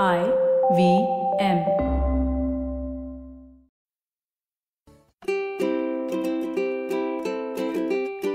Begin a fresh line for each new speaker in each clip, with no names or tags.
I V M.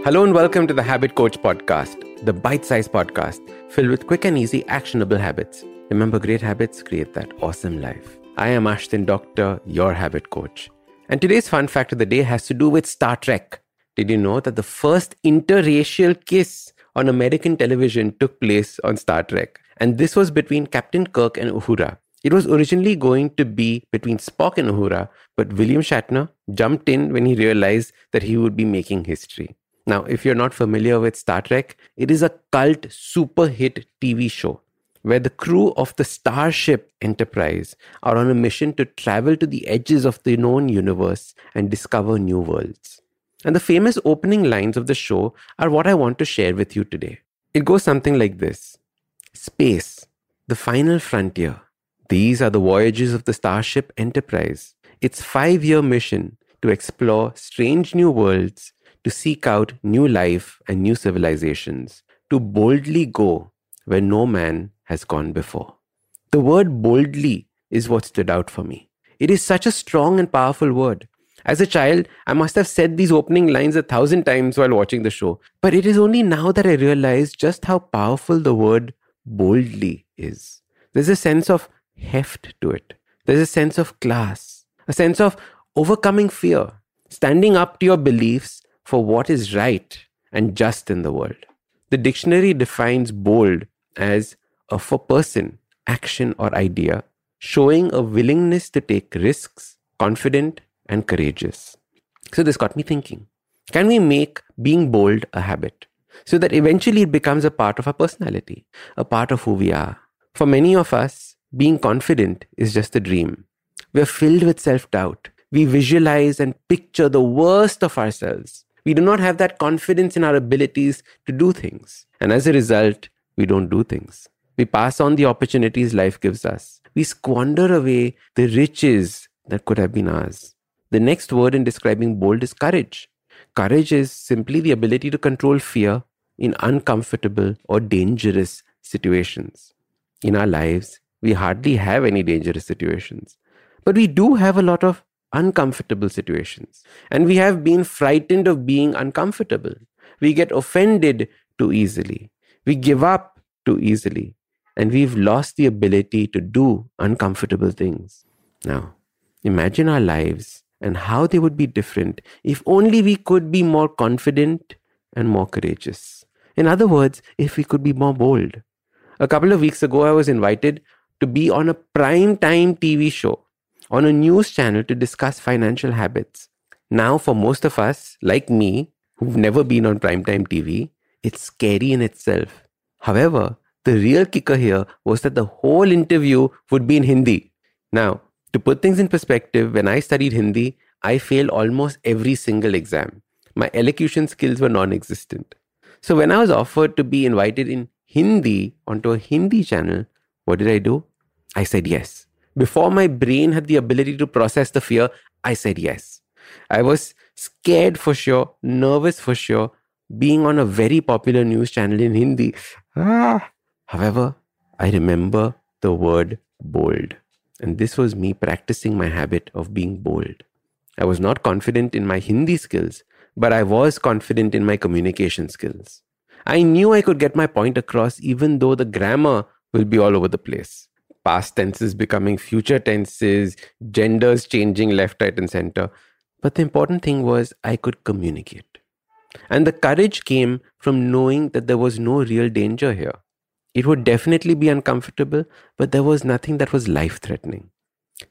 Hello and welcome to the Habit Coach Podcast, the bite sized podcast filled with quick and easy actionable habits. Remember, great habits create that awesome life. I am Ashdin Doctor, your habit coach. And today's fun fact of the day has to do with Star Trek. Did you know that the first interracial kiss on American television took place on Star Trek? And this was between Captain Kirk and Uhura. It was originally going to be between Spock and Uhura, but William Shatner jumped in when he realized that he would be making history. Now, if you're not familiar with Star Trek, it is a cult super hit TV show where the crew of the Starship Enterprise are on a mission to travel to the edges of the known universe and discover new worlds. And the famous opening lines of the show are what I want to share with you today. It goes something like this Space, the final frontier. These are the voyages of the Starship Enterprise. Its five year mission to explore strange new worlds, to seek out new life and new civilizations, to boldly go where no man has gone before. The word boldly is what stood out for me. It is such a strong and powerful word. As a child, I must have said these opening lines a thousand times while watching the show, but it is only now that I realize just how powerful the word boldly is. There's a sense of heft to it, there's a sense of class, a sense of overcoming fear, standing up to your beliefs for what is right and just in the world. The dictionary defines bold as a for person, action, or idea, showing a willingness to take risks, confident, and courageous. So this got me thinking can we make being bold a habit so that eventually it becomes a part of our personality, a part of who we are? For many of us, being confident is just a dream. We're filled with self doubt. We visualize and picture the worst of ourselves. We do not have that confidence in our abilities to do things. And as a result, we don't do things. We pass on the opportunities life gives us. We squander away the riches that could have been ours. The next word in describing bold is courage. Courage is simply the ability to control fear in uncomfortable or dangerous situations. In our lives, we hardly have any dangerous situations, but we do have a lot of uncomfortable situations. And we have been frightened of being uncomfortable. We get offended too easily. We give up too easily and we've lost the ability to do uncomfortable things. Now, imagine our lives and how they would be different if only we could be more confident and more courageous. In other words, if we could be more bold. A couple of weeks ago, I was invited to be on a prime time TV show on a news channel to discuss financial habits. Now, for most of us, like me, who've never been on primetime TV, it's scary in itself. However, the real kicker here was that the whole interview would be in Hindi. Now, to put things in perspective, when I studied Hindi, I failed almost every single exam. My elocution skills were non existent. So, when I was offered to be invited in Hindi onto a Hindi channel, what did I do? I said yes. Before my brain had the ability to process the fear, I said yes. I was scared for sure, nervous for sure, being on a very popular news channel in Hindi. Ah, However, I remember the word bold. And this was me practicing my habit of being bold. I was not confident in my Hindi skills, but I was confident in my communication skills. I knew I could get my point across even though the grammar will be all over the place. Past tenses becoming future tenses, genders changing left, right, and center. But the important thing was I could communicate. And the courage came from knowing that there was no real danger here. It would definitely be uncomfortable, but there was nothing that was life threatening.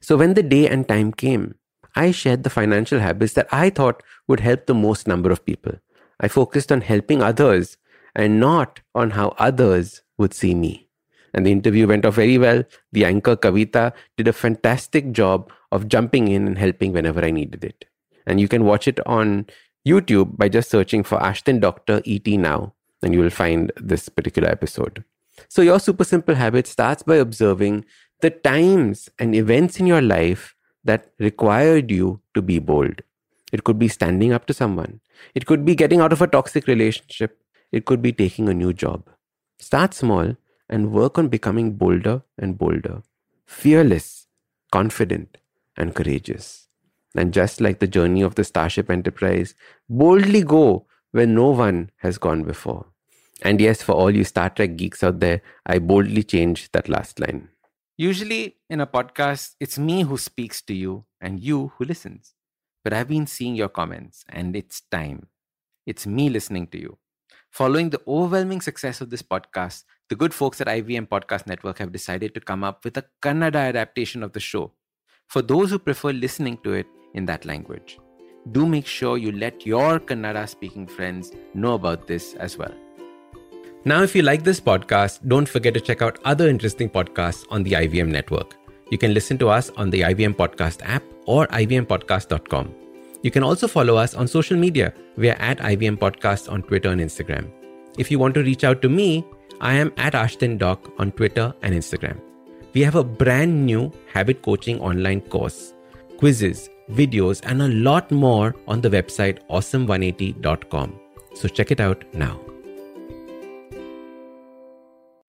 So when the day and time came, I shared the financial habits that I thought would help the most number of people. I focused on helping others and not on how others would see me. And the interview went off very well. The anchor Kavita did a fantastic job of jumping in and helping whenever I needed it. And you can watch it on YouTube by just searching for Ashdin Doctor ET Now, and you will find this particular episode. So, your super simple habit starts by observing the times and events in your life that required you to be bold. It could be standing up to someone, it could be getting out of a toxic relationship, it could be taking a new job. Start small and work on becoming bolder and bolder. fearless, confident, and courageous. And just like the journey of the Starship Enterprise, boldly go where no one has gone before. And yes, for all you Star Trek geeks out there, I boldly changed that last line. Usually in a podcast, it's me who speaks to you and you who listens. But I've been seeing your comments and it's time. It's me listening to you. Following the overwhelming success of this podcast, the good folks at IVM Podcast Network have decided to come up with a Kannada adaptation of the show for those who prefer listening to it in that language. Do make sure you let your Kannada speaking friends know about this as well. Now, if you like this podcast, don't forget to check out other interesting podcasts on the IVM network. You can listen to us on the IVM Podcast app or ivmpodcast.com. You can also follow us on social media. We are at IVM Podcast on Twitter and Instagram. If you want to reach out to me, I am at Ashdin Doc on Twitter and Instagram. We have a brand new habit coaching online course, quizzes, videos, and a lot more on the website awesome180.com. So check it out now.